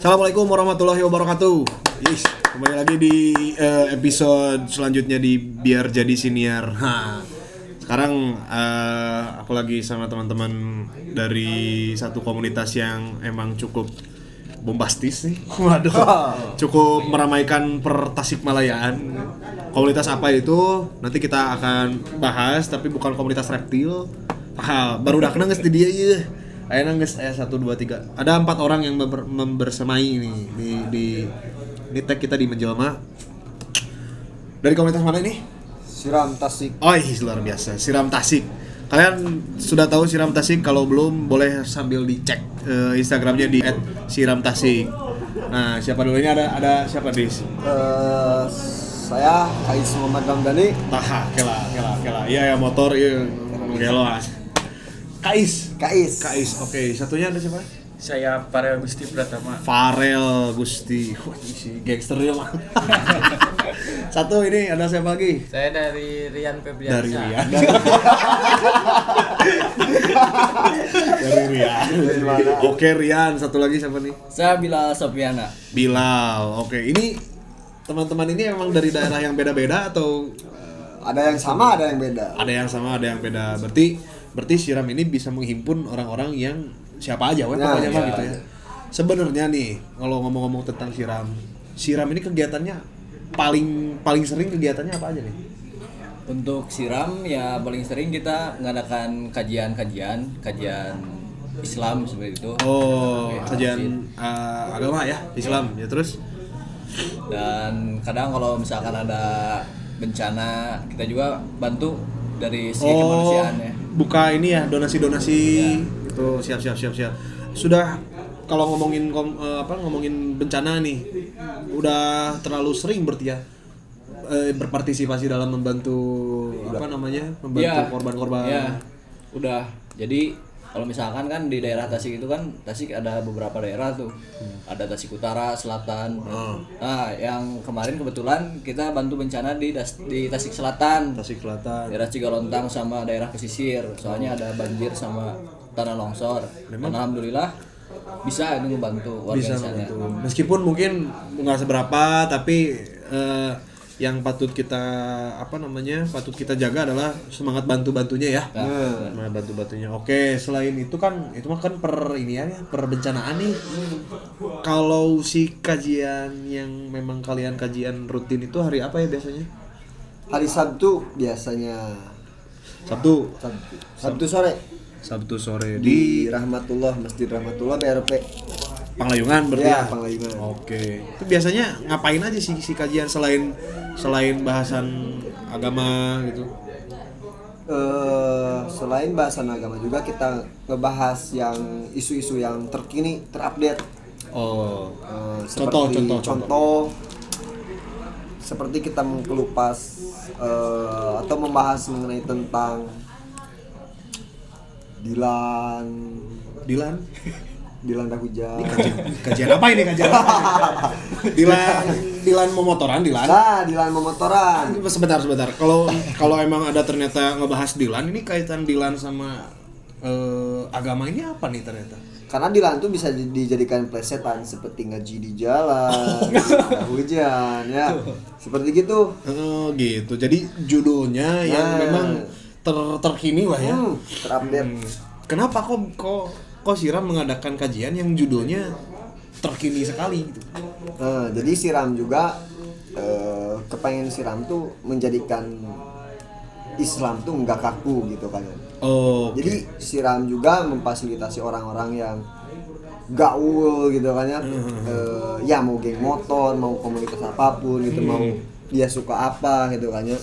Assalamualaikum warahmatullahi wabarakatuh. Yes, kembali lagi di eh, episode selanjutnya di biar jadi senior. Nah, sekarang eh, aku lagi sama teman-teman dari satu komunitas yang emang cukup bombastis nih. Waduh, cukup meramaikan per Tasikmalayaan. Komunitas apa itu? Nanti kita akan bahas, tapi bukan komunitas reptil. Ah, baru udah kenal nggak di dia ya. Ayo nangis ayah satu dua tiga. Ada empat orang yang member, membersamai nih di di di tag kita di menjelma. Dari komunitas mana ini? Siram Tasik. Oh, ih, luar biasa. Siram Tasik. Kalian sudah tahu Siram Tasik? Kalau belum, boleh sambil dicek eh, Instagramnya di @siramtasik. Nah, siapa dulu ini ada ada siapa dis? Eh, saya Kais Muhammad Ramdhani. Taha, kela, kela, kela. Iya ya motor, iya as. Kais. Kais. Kais. Oke, satunya ada siapa? Saya Farel Gusti Pratama. Farel Gusti. Wah, ini si gangster ya, Mak. Satu ini ada siapa lagi? Saya dari Rian Febriansyah. Dari Rian. Dari Rian. Oke, Rian. Satu lagi siapa nih? Saya Bilal Sofiana. Bilal. Oke, ini teman-teman ini emang dari daerah yang beda-beda atau Ada yang sama, ada yang beda. ada yang sama, ada yang beda. Berarti berarti Siram ini bisa menghimpun orang-orang yang siapa aja, weh, Nah, pokoknya iya, gitu ya. iya. Sebenarnya nih, kalau ngomong-ngomong tentang Siram, Siram ini kegiatannya paling paling sering kegiatannya apa aja nih? Untuk siram ya paling sering kita mengadakan kajian-kajian, kajian Islam seperti itu. Oh, Oke, kajian uh, agama ya, Islam ya terus. Dan kadang kalau misalkan ada bencana, kita juga bantu dari segi Oh, kemanusiaan ya. Buka ini ya donasi-donasi Iya. itu siap siap siap siap. Sudah kalau ngomongin kom- eh, apa ngomongin bencana nih, udah terlalu sering berarti ya eh, berpartisipasi dalam membantu apa namanya membantu Iya. korban-korban. Iya. Udah. Jadi kalau misalkan kan di daerah Tasik itu kan Tasik ada beberapa daerah tuh. Ada Tasik Utara, Selatan. Oh. Nah, yang kemarin kebetulan kita bantu bencana di Das- di Tasik Selatan. Tasik Selatan. daerah Cigalontang sama daerah pesisir soalnya ada banjir sama tanah longsor Dan alhamdulillah bisa ini membantu warga bisa membantu. Meskipun mungkin nggak seberapa, tapi eh, yang patut kita apa namanya patut kita jaga adalah semangat bantu bantunya ya. Nah, Semangat bantu bantunya. Oke, selain itu kan itu mah kan per ini ya per bencanaan nih. Kalau si kajian yang memang kalian kajian rutin itu hari apa ya biasanya? Hari Sabtu biasanya. Sabtu. Sabtu, Sabtu sore Sabtu sore di di Rahmatullah Masjid Rahmatullah BRP. Panglayungan berarti Ya, ya. Panglayungan. Oke. Itu biasanya ngapain aja sih si kajian selain selain bahasan agama gitu? Eh, selain bahasan agama juga kita ngebahas yang isu-isu yang terkini, terupdate. Oh. Eh, Contoh, seperti contoh, contoh, seperti kita mengelupas eh, atau membahas mengenai tentang Dilan Dilan. Dilan Dahujan Kajian, kajian apa ini kajian? apa? Dilan Dilan memotoran Dilan. nah Dilan memotoran Sebentar sebentar. Kalau kalau emang ada ternyata ngebahas Dilan ini kaitan Dilan sama eh, agama ini apa nih ternyata? karena Dilan tuh bisa di- dijadikan plesetan seperti ngaji di jalan hujan ya seperti gitu Oh gitu. Jadi judulnya yang Nah. memang ter terkini lah ya. hmm, terupdate Hmm. Kenapa kok kok kok Siram mengadakan kajian yang judulnya terkini sekali gitu? Nah, jadi siram juga eh, kepengen siram tuh menjadikan Islam tuh nggak kaku gitu kan Oh. jadi siram juga memfasilitasi orang-orang yang gaul gitu kan ya Eh, ya mau geng motor mau komunitas apa pun gitu mau dia suka apa gitu kan ya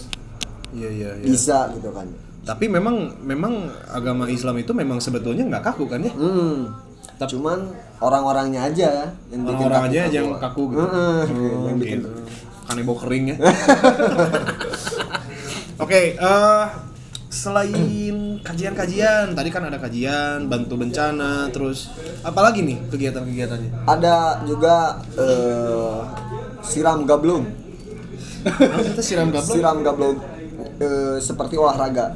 Iya iya iya. bisa gitu kan Tapi memang memang agama Islam itu memang sebetulnya nggak kaku kan ya? hmm. cuman orang-orangnya aja yang bikin Orang-orang aja kaku-kaku. yang kaku gitu. Heeh, Oh, yang bikin gitu. Kanebo kering ya. Oke, eh selain kajian-kajian, tadi kan ada kajian, bantu bencana, terus apalagi nih kegiatan-kegiatannya? ada juga eh, siram gablung kita siram gablong. siram gablung eh, seperti olahraga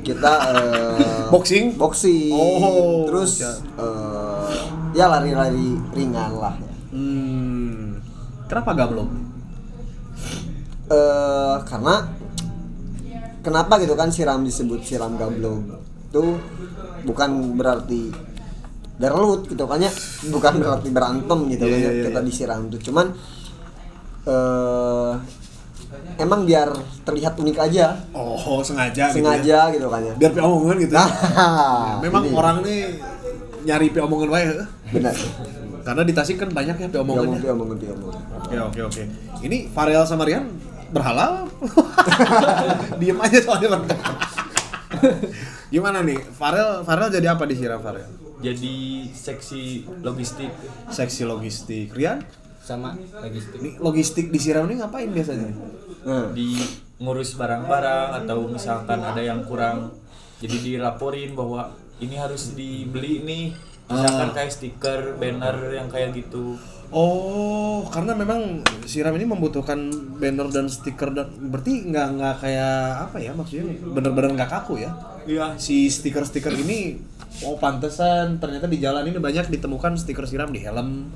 kita eh, Boxing? boxing Oh, terus ya. eh, ya lari-lari ringan lah ya. Hmm. Kenapa gablok? eh karena kenapa gitu kan siram disebut siram gablog itu bukan berarti derlut gitu kan ya bukan berarti berantem gitu Iya, kan iya, kita disiram tuh cuman eh emang biar terlihat unik aja Oh, sengaja, gitu ya. sengaja gitu kan ya Biar pi omongan gitu. ya. nah Memang ini. orang nih nyari pi omongan wae. benar Karena di Tasik kan banyak ya dia ngomong dia ngomong Oke, oke, oke. Ini Farel sama Rian berhalal. Diem aja soalnya mereka. Gimana nih? Farel Farel jadi apa disiram Farel? Jadi seksi logistik Seksi logistik. Rian? Sama logistik. Ini logistik disiram ini ngapain biasanya? nah di ngurus barang-barang atau misalkan ada yang kurang jadi dilaporin bahwa ini harus dibeli nih. Misalkan kayak stiker banner yang kayak gitu. Oh, karena memang siram ini membutuhkan banner dan stiker dan berarti nggak nggak kayak apa ya maksudnya? Bener-bener nggak kaku ya? Iya Si stiker-stiker ini oh pantesan ternyata di jalan ini banyak ditemukan stiker siram di helm,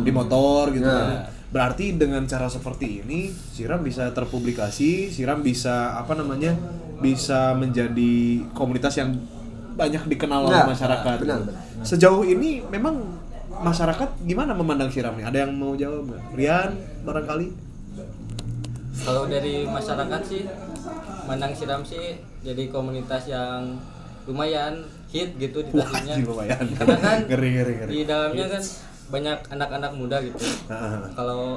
di motor gitu kan. Berarti dengan cara seperti ini siram bisa terpublikasi, siram bisa apa namanya? bisa menjadi komunitas yang banyak dikenal oleh Nah, masyarakat. benar, benar. Sejauh ini memang masyarakat gimana memandang siram nih? Ada yang mau jawab nggak? Rian barangkali? Kalau dari masyarakat sih, mandang siram sih jadi komunitas yang lumayan hit gitu di Wah, lumayan. Karena kan Ngeri, ngeri, ngeri. di dalamnya kan banyak anak-anak muda gitu. Kalau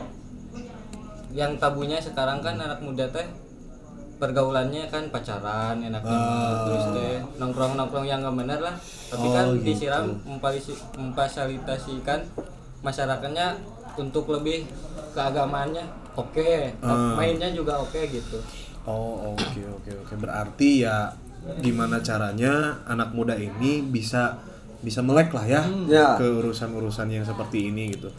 yang tabunya sekarang kan anak muda teh pergaulannya kan pacaran enaknya Ah. terus teh nongkrong-nongkrong yang nggak benar lah tapi kan Oh, gitu. disiram memfasilitasikan masyarakatnya untuk lebih keagamaannya oke Ah. mainnya juga oke gitu Oh oke oke oke berarti ya gimana caranya anak muda ini bisa bisa melek lah ya, Ya. ke urusan-urusan yang seperti ini gitu.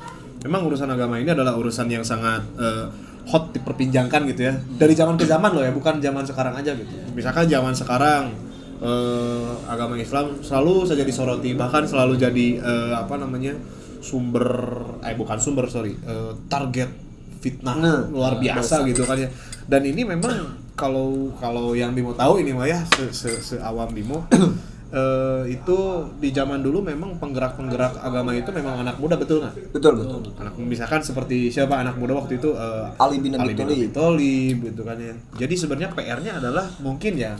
Memang urusan agama ini adalah urusan yang sangat eh, hot diperbincangkan gitu ya dari zaman ke zaman loh ya bukan zaman sekarang aja gitu. Misalkan zaman sekarang eh, agama Islam selalu saja disoroti bahkan selalu jadi eh, apa namanya sumber eh bukan sumber sorry eh, target fitnah Nah, luar biasa gitu kan ya. Dan ini memang kalau kalau yang Bimo tahu ini mah ya se, se, seawam Bimo eh, itu di zaman dulu memang penggerak-penggerak agama itu memang anak muda betul nggak? Betul betul. Anak misalkan seperti siapa anak muda waktu itu eh, Ali bin Abi Thalib. Gitu kan ya. Jadi sebenarnya PR-nya adalah mungkin ya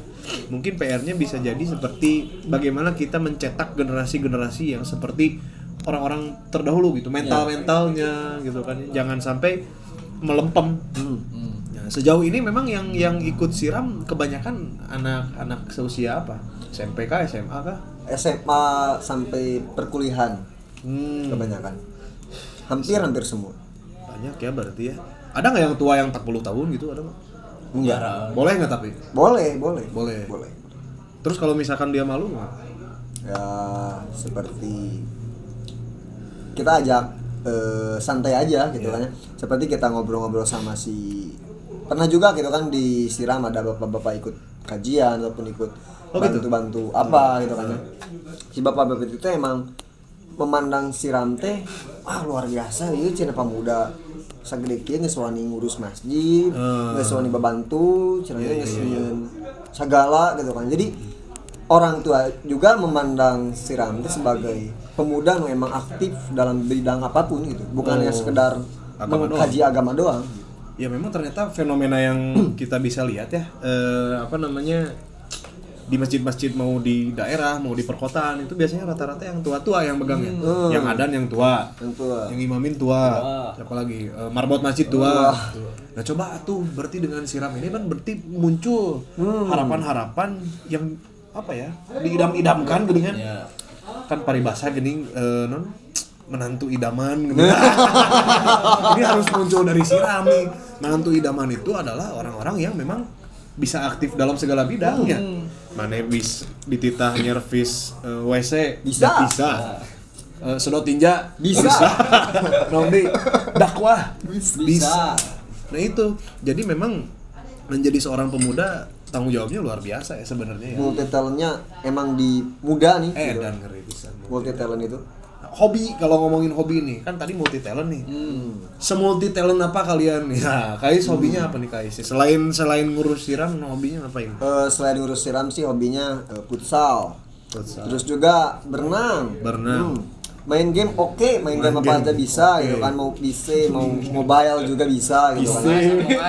mungkin PR-nya bisa jadi seperti bagaimana kita mencetak generasi-generasi yang seperti orang-orang terdahulu gitu mental-mentalnya gitu kan ya. jangan sampai melempem. Nah, sejauh ini memang yang yang ikut siram kebanyakan anak-anak seusia apa? SMP kah SMA kah? SMA sampai perkuliahan. Hmm, kebanyakan. Hampir hampir semua. Banyak ya berarti ya. Ada nggak yang tua yang 40 tahun gitu ada nggak? Enggak. Boleh nggak tapi? Boleh boleh. Boleh. boleh. Terus kalau misalkan dia malu nggak? Ya seperti kita ajak eh, santai aja gitu Iya. kan ya seperti kita ngobrol-ngobrol sama si pernah juga gitu kan disiram ada bapak-bapak ikut kajian ataupun ikut Oh, gitu? bantu-bantu apa gitu kan ya si bapak-bapak itu emang memandang siram teh ah luar biasa itu cina pemuda sagede kieu geus wani ngurus masjid Hmm. geus wani babantu Iya, geus iya, iya. nyieun segala gitu kan jadi orang tua juga memandang si Ramli sebagai pemuda yang memang aktif dalam bidang apa pun gitu. Bukan hanya Oh, sekedar agama mengkaji agama doang. Ya memang ternyata fenomena yang kita bisa lihat ya eh, apa namanya di masjid-masjid mau di daerah mau di perkotaan itu biasanya rata-rata yang tua-tua yang megang ya. Hmm. yang adan yang tua. Yang tua. Yang imamin tua, siapa lagi? Eh, marbot masjid tua. Nah coba tuh berarti dengan siram ini kan berarti muncul harapan-harapan yang apa ya diidam-idamkan gini kan? Ya. Kan paribasa gini eh, non menantu idaman gini. ini harus muncul dari siram nih menantu idaman itu adalah orang-orang yang memang bisa aktif dalam segala bidang ya mana bis dititah nyervis eh, WC Bisa. bisa. Eh, sedot tinja. Bisa. Nomdi dakwah. Bisa. Nah itu, jadi memang menjadi seorang pemuda tanggung jawabnya luar biasa ya sebenarnya ya. multi talentnya emang di muda nih Eh gitu. dan ngeri bisa. multi talent itu hobi kalau ngomongin hobi nih kan tadi multi talent nih Hmm. semulti talent apa kalian nih nah Kais hobinya apa nih Kais selain selain ngurus siram hobinya ngapain Eh, selain ngurus siram sih hobinya eh, futsal. Futsal. Terus juga berenang. Berenang. Hmm. Main game oke, main, Main game apa aja bisa oke. gitu kan mau PC, mau mobile juga bisa gitu kan.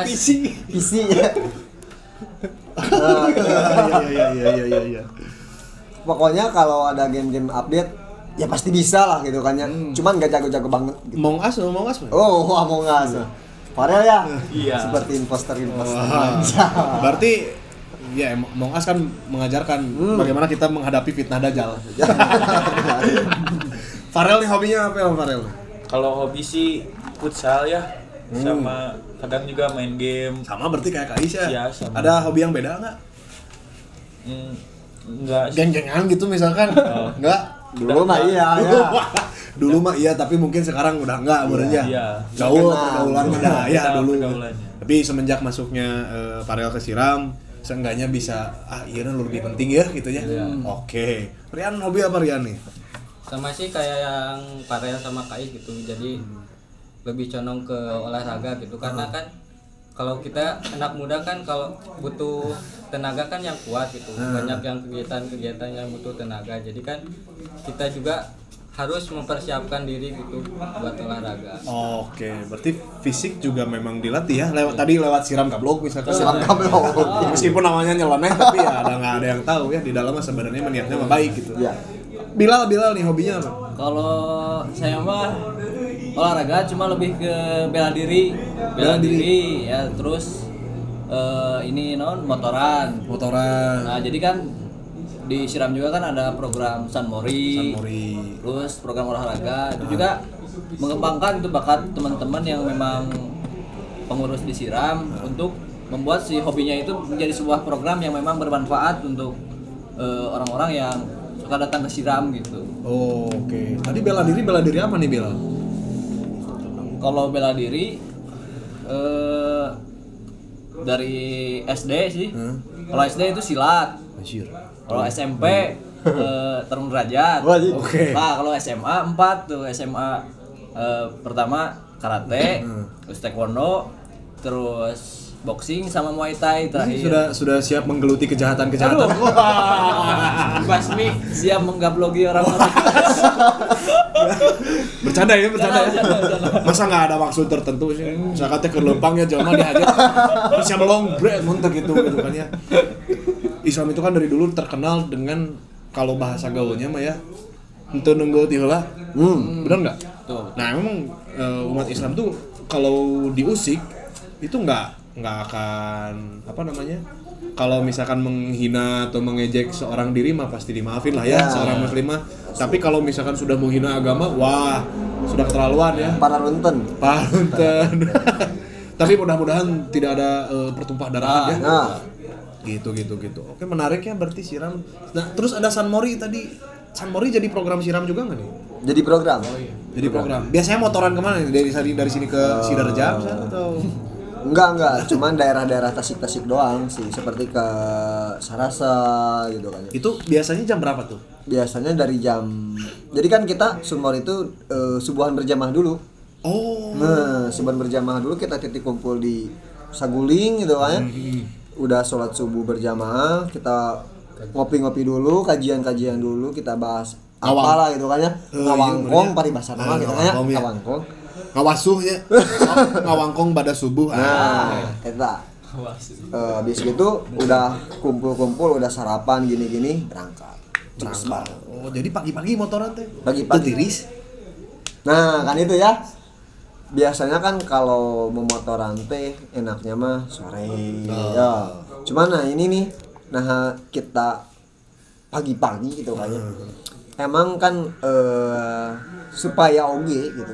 Mas, PC ya. Nah, iya iya iya iya iya iya pokoknya kalau ada game-game update ya pasti bisa lah gitu kan ya. Hmm. Cuman gak jago-jago banget. Gitu. Among Us Among Us Oh, Among Us. Farel ya? Iya. Seperti imposter-imposter Wah. aja. berarti ya Among Us kan mengajarkan bagaimana kita menghadapi fitnah dajjal Farel nih hobinya apa ya Farel Kalau hobi sih futsal ya, sama kadang juga main game. sama berarti kayak Kais ya Iya, sama. ada hobi yang beda nggak Hmm, enggak geng-gengan gitu misalkan Oh. nggak Dulu mah iya dulu, ya. dulu mah iya tapi mungkin sekarang udah enggak menurutnya Iya. gaul Terkenal. pergaulan udah ya Beda dulu tapi semenjak masuknya eh, Farel ke Siram seenggaknya bisa ah iya nah, lebih penting ya gitu ya Iya. oke Rian hobi apa Rian nih sama sih kayak yang Farel sama Kais gitu jadi lebih condong ke olahraga gitu karena kan kalau kita anak muda kan kalau butuh tenaga kan yang kuat gitu banyak yang kegiatan-kegiatan yang butuh tenaga jadi kan kita juga harus mempersiapkan diri gitu buat olahraga Oke, berarti fisik juga memang dilatih ya. Lewat tadi lewat siram kablok misalkan. Siram kablok. Meskipun namanya nyeleneh tapi ya ada nggak ada yang tahu ya di dalamnya sebenarnya niatnya mah baik gitu. Iya. Bilal Bilal nih hobinya apa? Kalau saya mah olahraga cuma lebih ke bela diri, bela diri ya terus eh, ini non motoran. Motoran. Nah, jadi kan di Siram juga kan ada program San Mori. San Mori. Terus program olahraga itu juga mengembangkan itu bakat teman-teman yang memang pengurus di Siram untuk membuat si hobinya itu menjadi sebuah program yang memang bermanfaat untuk eh, orang-orang yang suka datang ke Siram gitu. Oh, Oke. Tadi bela diri bela diri apa nih Bilal? Kalau bela diri eh dari SD sih. Hmm. Kalau SD itu silat. Kalau SMP eh, tarung derajat. Oke. Nah, kalau SMA 4 tuh SMA eh, pertama karate, terus taekwondo, terus boxing sama muay thai terakhir. Sudah sudah siap menggeluti kejahatan-kejahatan. Basmi siap menggablogi orang-orang. bercanda ya, bercanda ya. Masa nggak ada maksud tertentu sih? Misalkan teh ke lempang ya jelema dihajar. Bisa melong bre muntah gitu gitu kan ya. Islam itu kan dari dulu terkenal dengan kalau bahasa gaulnya mah ya itu nunggu tiheula. Hmm, benar nggak? Nah, memang eh, umat Islam tuh kalau diusik itu nggak nggak akan apa namanya? Kalau misalkan menghina atau mengejek seorang diri mah pasti dimaafin lah ya, Ya. seorang muslimah. Tapi kalau misalkan sudah menghina agama, wah, sudah keterlaluan ya. Para runten. Punten. Tapi mudah-mudahan tidak ada eh, pertumpah darahan ya. Nah, Gitu gitu gitu. Oke, menarik ya berarti siram. Nah, terus ada San Mori tadi. San Mori jadi program siram juga nggak nih? jadi program. Jadi program. Biasanya motoran ke mana? Dari dari, sini ke Sidarja misalnya atau? Enggak, enggak, cuman daerah-daerah Tasik-Tasik doang sih, seperti ke Sarasa gitu kan. Itu biasanya jam berapa tuh? Biasanya dari jam Jadi kan kita sumur itu eh, subuhan berjamaah dulu. Oh. Nah, subuhan berjamaah dulu kita titik kumpul di Saguling gitu kan. ya. Udah sholat subuh berjamaah, kita ngopi-ngopi dulu, kajian-kajian dulu, kita bahas apalah gitu kan ya. Eh, iya, Ngawangkong bener. paribasa nama gitu kan ya. ngawangkong, ya. Ngawangkong. Ngawasuh ya. Ngawangkong pada subuh. Ah. Nah, eta. Eh, habis gitu udah kumpul-kumpul, udah sarapan gini-gini, berangkat. Bareng. Oh, jadi pagi-pagi motoran teh. Pagi-pagi. Tiris. Nah, kan itu ya. Biasanya kan kalau memotoran teh enaknya mah sore. Ya. Cuman nah ini nih, nah kita pagi-pagi gitu kan ya. Emang kan eh, supaya oge gitu.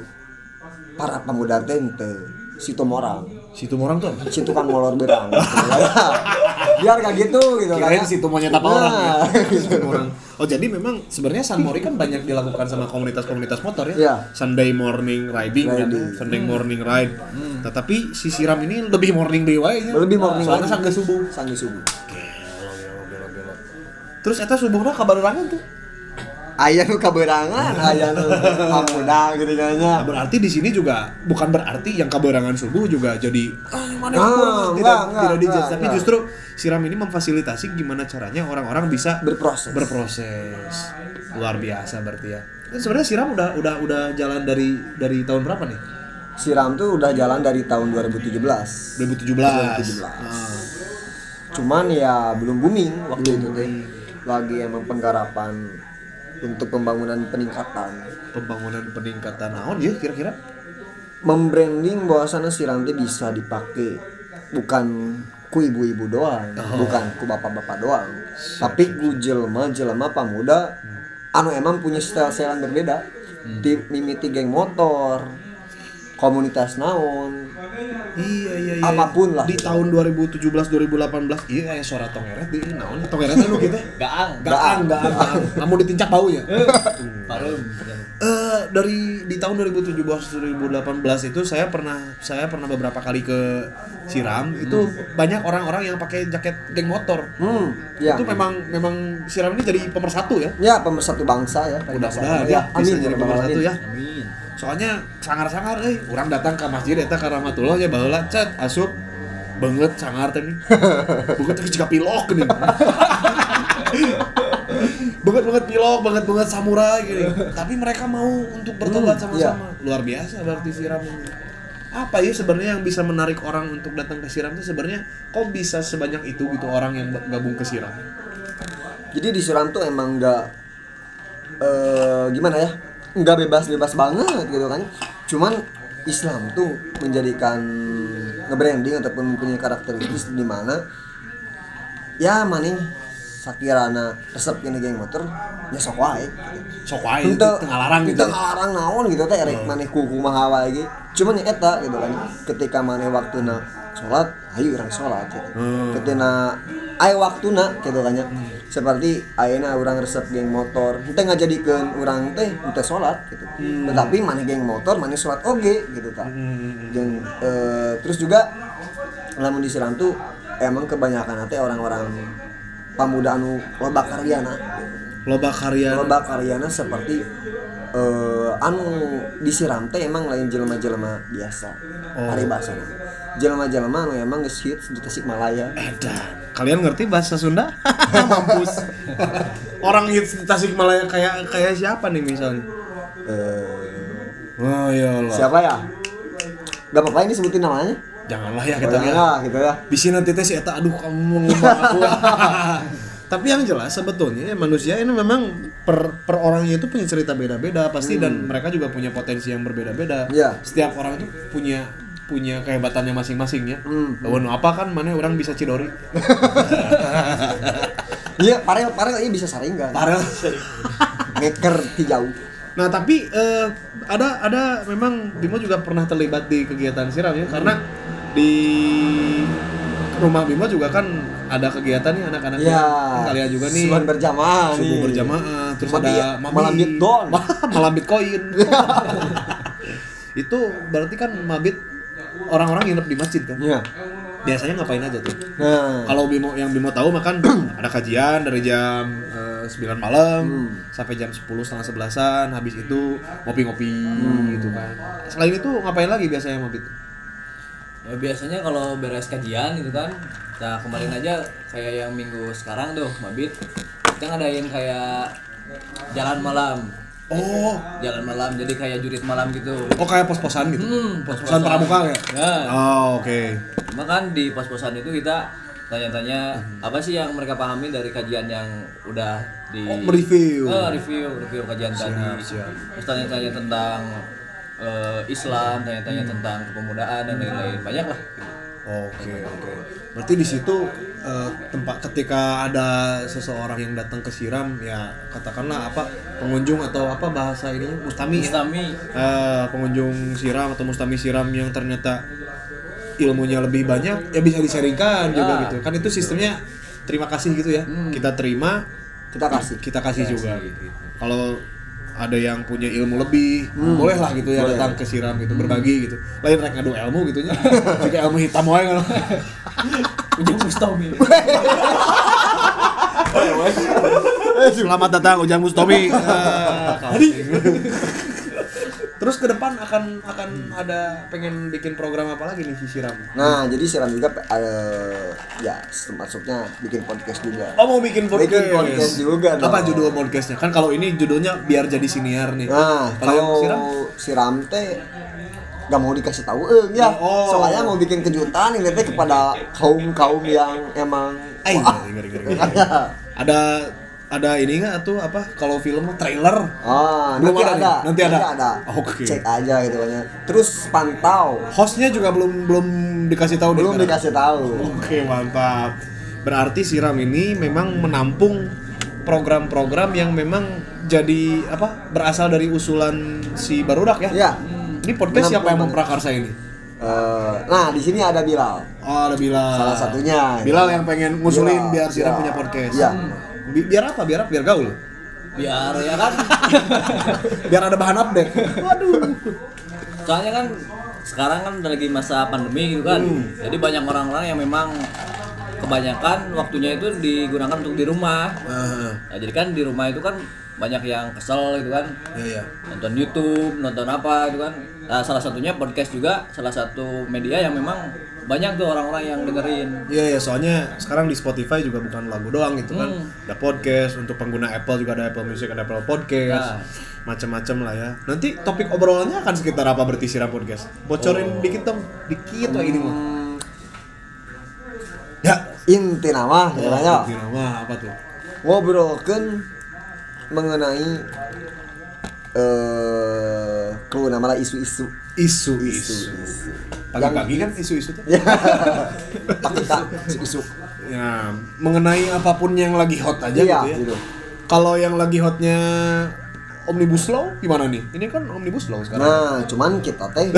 Para pemuda teh teu situ morang, Situ orang tuh apa? si tukang molor berang. gitu, ya. Biar gak gitu gitu kan. Kirain ya. situ monyet apa orang ya? Nah, Situ. Oh jadi memang sebenarnya San Mori kan banyak dilakukan sama komunitas-komunitas motor ya. Iya. Sunday morning riding, kan, Riding. Sunday morning ride. Tetapi si Siram ini lebih morning day wae. Lebih morning Soalnya sanggeus subuh. Sanggeus subuh. Terus eta subuhnya kabar tuh? Aya nu kaberangan aya nu pamuda gitu Nah, kayaknya berarti di sini juga bukan berarti yang kaberangan subuh juga jadi ah mana yang Ah, kurang?" tidak enggak, enggak, tidak dijudge enggak, tapi enggak. justru siram ini memfasilitasi gimana caranya orang-orang bisa Berproses. berproses luar biasa berarti ya sebenarnya siram udah udah udah jalan dari dari tahun berapa nih siram tuh udah jalan dari tahun 2017 2017 2017. Ah. cuman ya belum booming waktu itu teh lagi emang penggarapan untuk pembangunan peningkatan. Pembangunan peningkatan naon ya kira-kira? Membranding bahwasannya siram teh bisa dipakai bukan ku ibu-ibu doang Oh. bukan ku bapak-bapak doang tapi ku jelema-jelema pamuda anu emang punya style-style yang berbeda. Hmm. di mimiti geng motor komunitas naon Iya iya iya. Apa pun lah. Di tahun 2017 2018 iya kayak suara tongeret di naon tongeret anu gitu. Gaang. Gaang, gaang. Namun ditincak baunya. Parum. Eh dari di tahun 2017 2018 itu saya pernah saya pernah beberapa kali ke Siram itu banyak orang-orang yang pakai jaket geng motor. hmm ya Itu memang memang Siram ini jadi pemersatu ya. ya pemersatu bangsa ya Mudah-mudahan ya ya, bisa amin jadi ya rabbal pemersatu ya. Amin. Soalnya sangar-sangar euy, orang datang ke masjid eta ka rahmatullah ya baheula cat asup banget sangar teh nih. Banget teh jika pilok nih. banget banget pilok, banget banget samurai gini. Tapi mereka mau untuk bertobat Hmm, sama-sama. Luar biasa berarti siram ini. Apa ya sebenarnya yang bisa menarik orang untuk datang ke siram itu sebenarnya kok bisa sebanyak itu gitu orang yang gabung ke siram? jadi di Siram tuh emang nggak eh gimana ya nggak bebas-bebas banget gitu kan cuman Islam tuh menjadikan nge-branding ataupun mempunyai karakteristik di mana ya maning sakirana resep gini geng motor ya sok wae Sok wae itu tengah larang gitu. Teu ya. ngalarang naon gitu teh erek maneh kuku maha wae ge cuman ya eta gitu kan ketika maneh waktuna sholat ayo urang sholat gitu Hmm. ketika aya waktuna gitu kan ya seperti ayeuna urang resep geng motor teh ngajadikeun urang teh teh sholat gitu. Tetapi maneh geng motor maneh sholat oge gitu ta jeung eh, terus juga lamun disiram tuh emang kebanyakan teh orang-orang pamuda anu loba karyana. Loba karya loba karyana seperti eh anu disiram teh emang lain jelema-jelema biasa Oh. hari bahasana jelema-jelema anu emang geus hits di Tasikmalaya Edan. Kalian ngerti bahasa Sunda? Mampus. Orang hits di Tasikmalaya kayak kayak siapa nih misalnya? eh Oh ya Allah. siapa ya gak apa-apa ini sebutin namanya Janganlah ya kita lihat. lah, gitu ya sini nanti teh si eta aduh kamu ngomong aku. Tapi yang jelas sebetulnya ya, manusia ini memang per, per orangnya itu punya cerita beda-beda pasti dan mereka juga punya potensi yang berbeda-beda. Iya. Setiap orang itu punya punya kehebatannya masing-masing ya. Hmm. Nu apa kan mana orang bisa cidori. iya parel parel ini bisa saringgan Parel. ngeker ti jauh Nah tapi eh, ada ada memang Bimo juga pernah terlibat di kegiatan siram ya karena di rumah Bimo juga kan ada kegiatan nih anak-anak ya kalian juga nih subuhan berjamaah subuh nih. berjamaah terus Mabit- ada mabit. malam bitcoin. malam bitcoin itu berarti kan mabit orang-orang nginep di masjid kan Iya. biasanya ngapain aja tuh nah kalau Bimo yang Bimo tahu makan ada kajian dari jam eh, 9 malam Hmm. sampai jam 10 setengah sebelasan habis itu ngopi-ngopi Hmm. gitu kan selain itu ngapain lagi biasanya mabit Ya, biasanya kalau beres kajian gitu kan nah kemarin aja kayak yang minggu sekarang tuh mabit kita ngadain kayak jalan malam. Oh. Jalan malam jadi kayak jurit malam gitu. Oh kayak pos-posan gitu? Hmm, pos-posan. Pramuka ya Ya. oh oke. Cuma kan di pos-posan itu kita tanya-tanya apa sih yang mereka pahami dari kajian yang udah di Oh, mereview. Eh, review review kajian tadi. Siap. terus tanya-tanya tentang eh, Islam tanya-tanya Hmm. tentang kepemudaan dan lain-lain banyak lah Oke oke. Berarti di situ eh, tempat ketika ada seseorang yang datang ke Siram ya katakanlah apa pengunjung atau apa bahasa ini mustami. ya? Mustami Eh, pengunjung Siram atau mustami Siram yang ternyata ilmunya lebih banyak ya bisa disaringkan juga Ah. gitu. Kan itu sistemnya terima kasih gitu ya. Kita terima, kita kasih kita kasih juga. Kalau ada yang punya ilmu lebih, boleh lah gitu ya Boleh. datang ke siram gitu, berbagi gitu. Lain rek ngadu ilmu gitu nya. Jika ilmu hitam wae kan. ujung Mustami Selamat datang Ujang Bustomi. Eh, Hadi. Terus ke depan akan akan ada pengen bikin program apa lagi nih si Siram? Nah, jadi siram juga eh, ya termasuknya bikin podcast juga. Oh mau bikin podcast? Bikin podcast juga dong. Apa judul podcastnya? Kan kalau ini judulnya biar jadi siniar nih. Nah, kalau Siram? siram teh gak mau dikasih tahu eh ya. Oh. Soalnya mau bikin kejutan ini teh kepada kaum-kaum yang emang Wah, ngeri, ngeri, ngeri, ngeri. Ada ada ini nggak tuh apa? Kalau film trailer? Ah, Belum nanti ada ada, nih? Nanti ada? Oke. Cek aja gitu kan ya. Terus pantau. Hostnya juga belum belum dikasih tahu Belum sekarang? dikasih tahu. Oke mantap. Berarti Siram ini memang menampung program-program yang memang jadi apa berasal dari usulan si Barudak ya? Ya. Ini podcast siapa yang memprakarsa ini? Eh, nah, di sini ada Bilal. Oh ada Bilal. Salah satunya. Bilal yang pengen ngusulin Bilal, biar Siram ya. punya podcast. Iya. Bi- biar apa? Biar apa? Biar gaul. biar ya kan biar ada bahan update. Waduh. soalnya kan sekarang kan lagi masa pandemi gitu kan Hmm. jadi banyak orang-orang yang memang kebanyakan waktunya itu digunakan untuk di rumah Ah, nah, jadi kan di rumah itu kan banyak yang kesel gitu kan ya ya. nonton YouTube nonton apa gitu kan nah, salah satunya podcast juga salah satu media yang memang banyak tuh orang-orang yang dengerin Iya ya, soalnya sekarang di Spotify juga bukan lagu doang gitu kan. Hmm. Ada podcast untuk pengguna Apple juga ada Apple Music, ada Apple Podcast. Nah. Macam-macam lah ya. Nanti topik obrolannya akan sekitar apa berarti Siram Podcast? Bocorin dikit dong, dikit lah ini mah. Hmm, Ya. inti nama ya. Di nama apa tuh? Ngobrolkeun mengenai eh keluar nama lah isu-isu. Isu-isu. Pagi-pagi kan isu-isu tuh. Ya. Pakai kak isu-isu. Ya, mengenai apa pun yang lagi hot aja Iya, gitu ya. gitu. Kalau yang lagi hotnya Omnibus Law gimana nih? Ini kan Omnibus Law sekarang. Nah, cuman kita teh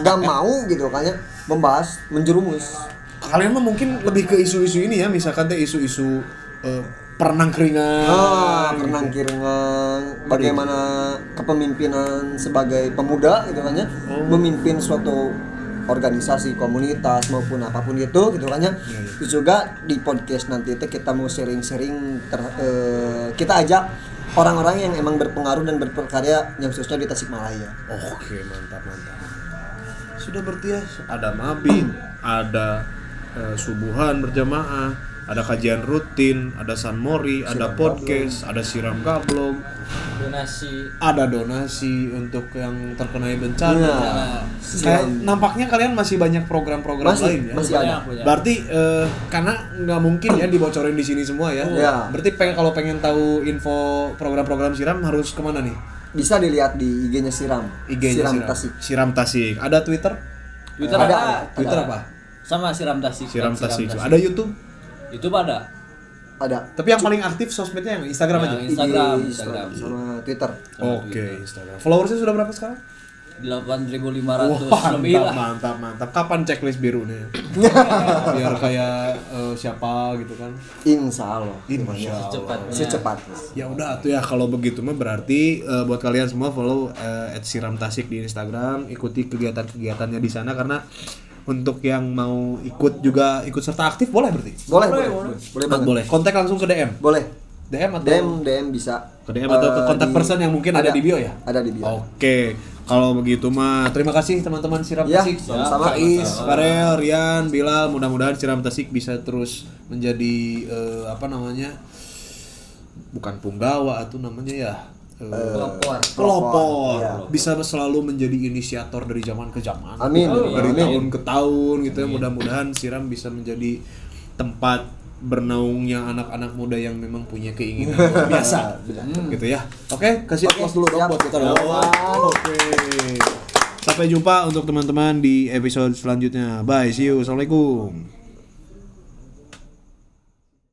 nggak mau gitu kan ya membahas menjerumus. kalian mah mungkin lebih ke isu-isu ini ya misalkan teh isu-isu eh, perenang keringat. Ah, perenang kiringan bagaimana kepemimpinan sebagai pemuda gitu kan ya. Oh. memimpin suatu organisasi komunitas maupun apa pun itu gitu kan ya. Iya, Terus juga di podcast nanti teh kita mau sharing-sharing ter- eh, kita ajak orang-orang yang emang berpengaruh dan berkarya yang khususnya di Tasikmalaya. Oke mantap mantap. Sudah berarti ya ada mabit ada eh, subuhan berjamaah ada kajian rutin ada sanmori ada podcast ada siram gablog donasi ada donasi untuk yang terkena bencana Iya. Kayak nampaknya kalian masih banyak program-program Masih, lain ya masih Banyak, ada. Berarti eh, karena nggak mungkin ya dibocorin di sini semua ya. Iya. Berarti pengen kalau pengen tahu info program-program siram harus ke mana nih? bisa dilihat di IG-nya Siram IG-nya Siram siram. Tasik Siram Tasik. Ada Twitter? Twitter Ada, ada. Twitter ada. apa? sama Siram Tasik Siram Tasik. Ada YouTube? Itu ada ada Tapi yang paling aktif sosmednya yang Instagram Yang aja. Instagram, IG, Instagram. sama Twitter Oke, Instagram. Followersnya sudah berapa sekarang? 8.500 Wah, lebih mantap, lah mantap, mantap. Kapan checklist birunya? Biar kayak eh, siapa gitu kan? Insya Allah Insya Allah. cepatnya secepatnya Ya udah tuh ya kalau begitu mah berarti eh, buat kalian semua follow eh, @siramtasik di Instagram, ikuti kegiatan-kegiatannya di sana karena untuk yang mau ikut juga ikut serta aktif boleh berarti? boleh boleh boleh boleh Ah, banget boleh. Kontak langsung ke DM. boleh DM atau DM DM bisa ke DM atau ke Eh, kontak di- person yang mungkin ada, di bio ya? ada di bio Oke. Kalau begitu mah terima kasih teman-teman Siram Ya, Tasik. sama-sama. Faiz, Farel, Rian, Bilal, mudah-mudahan Siram Tasik bisa terus menjadi eh, apa namanya? Bukan punggawa atau namanya ya pelopor pelopor Iya. bisa selalu menjadi inisiator dari zaman ke zaman. Amin. dari Amin. tahun ke tahun gitu ya. Mudah-mudahan Siram bisa menjadi tempat bernaungnya anak-anak muda yang memang punya keinginan luar biasa. Gitu ya. Oke kasih aplaus dulu dong buat kita dong. Oke. Sampai jumpa untuk teman-teman di episode selanjutnya. Bye see you. Assalamualaikum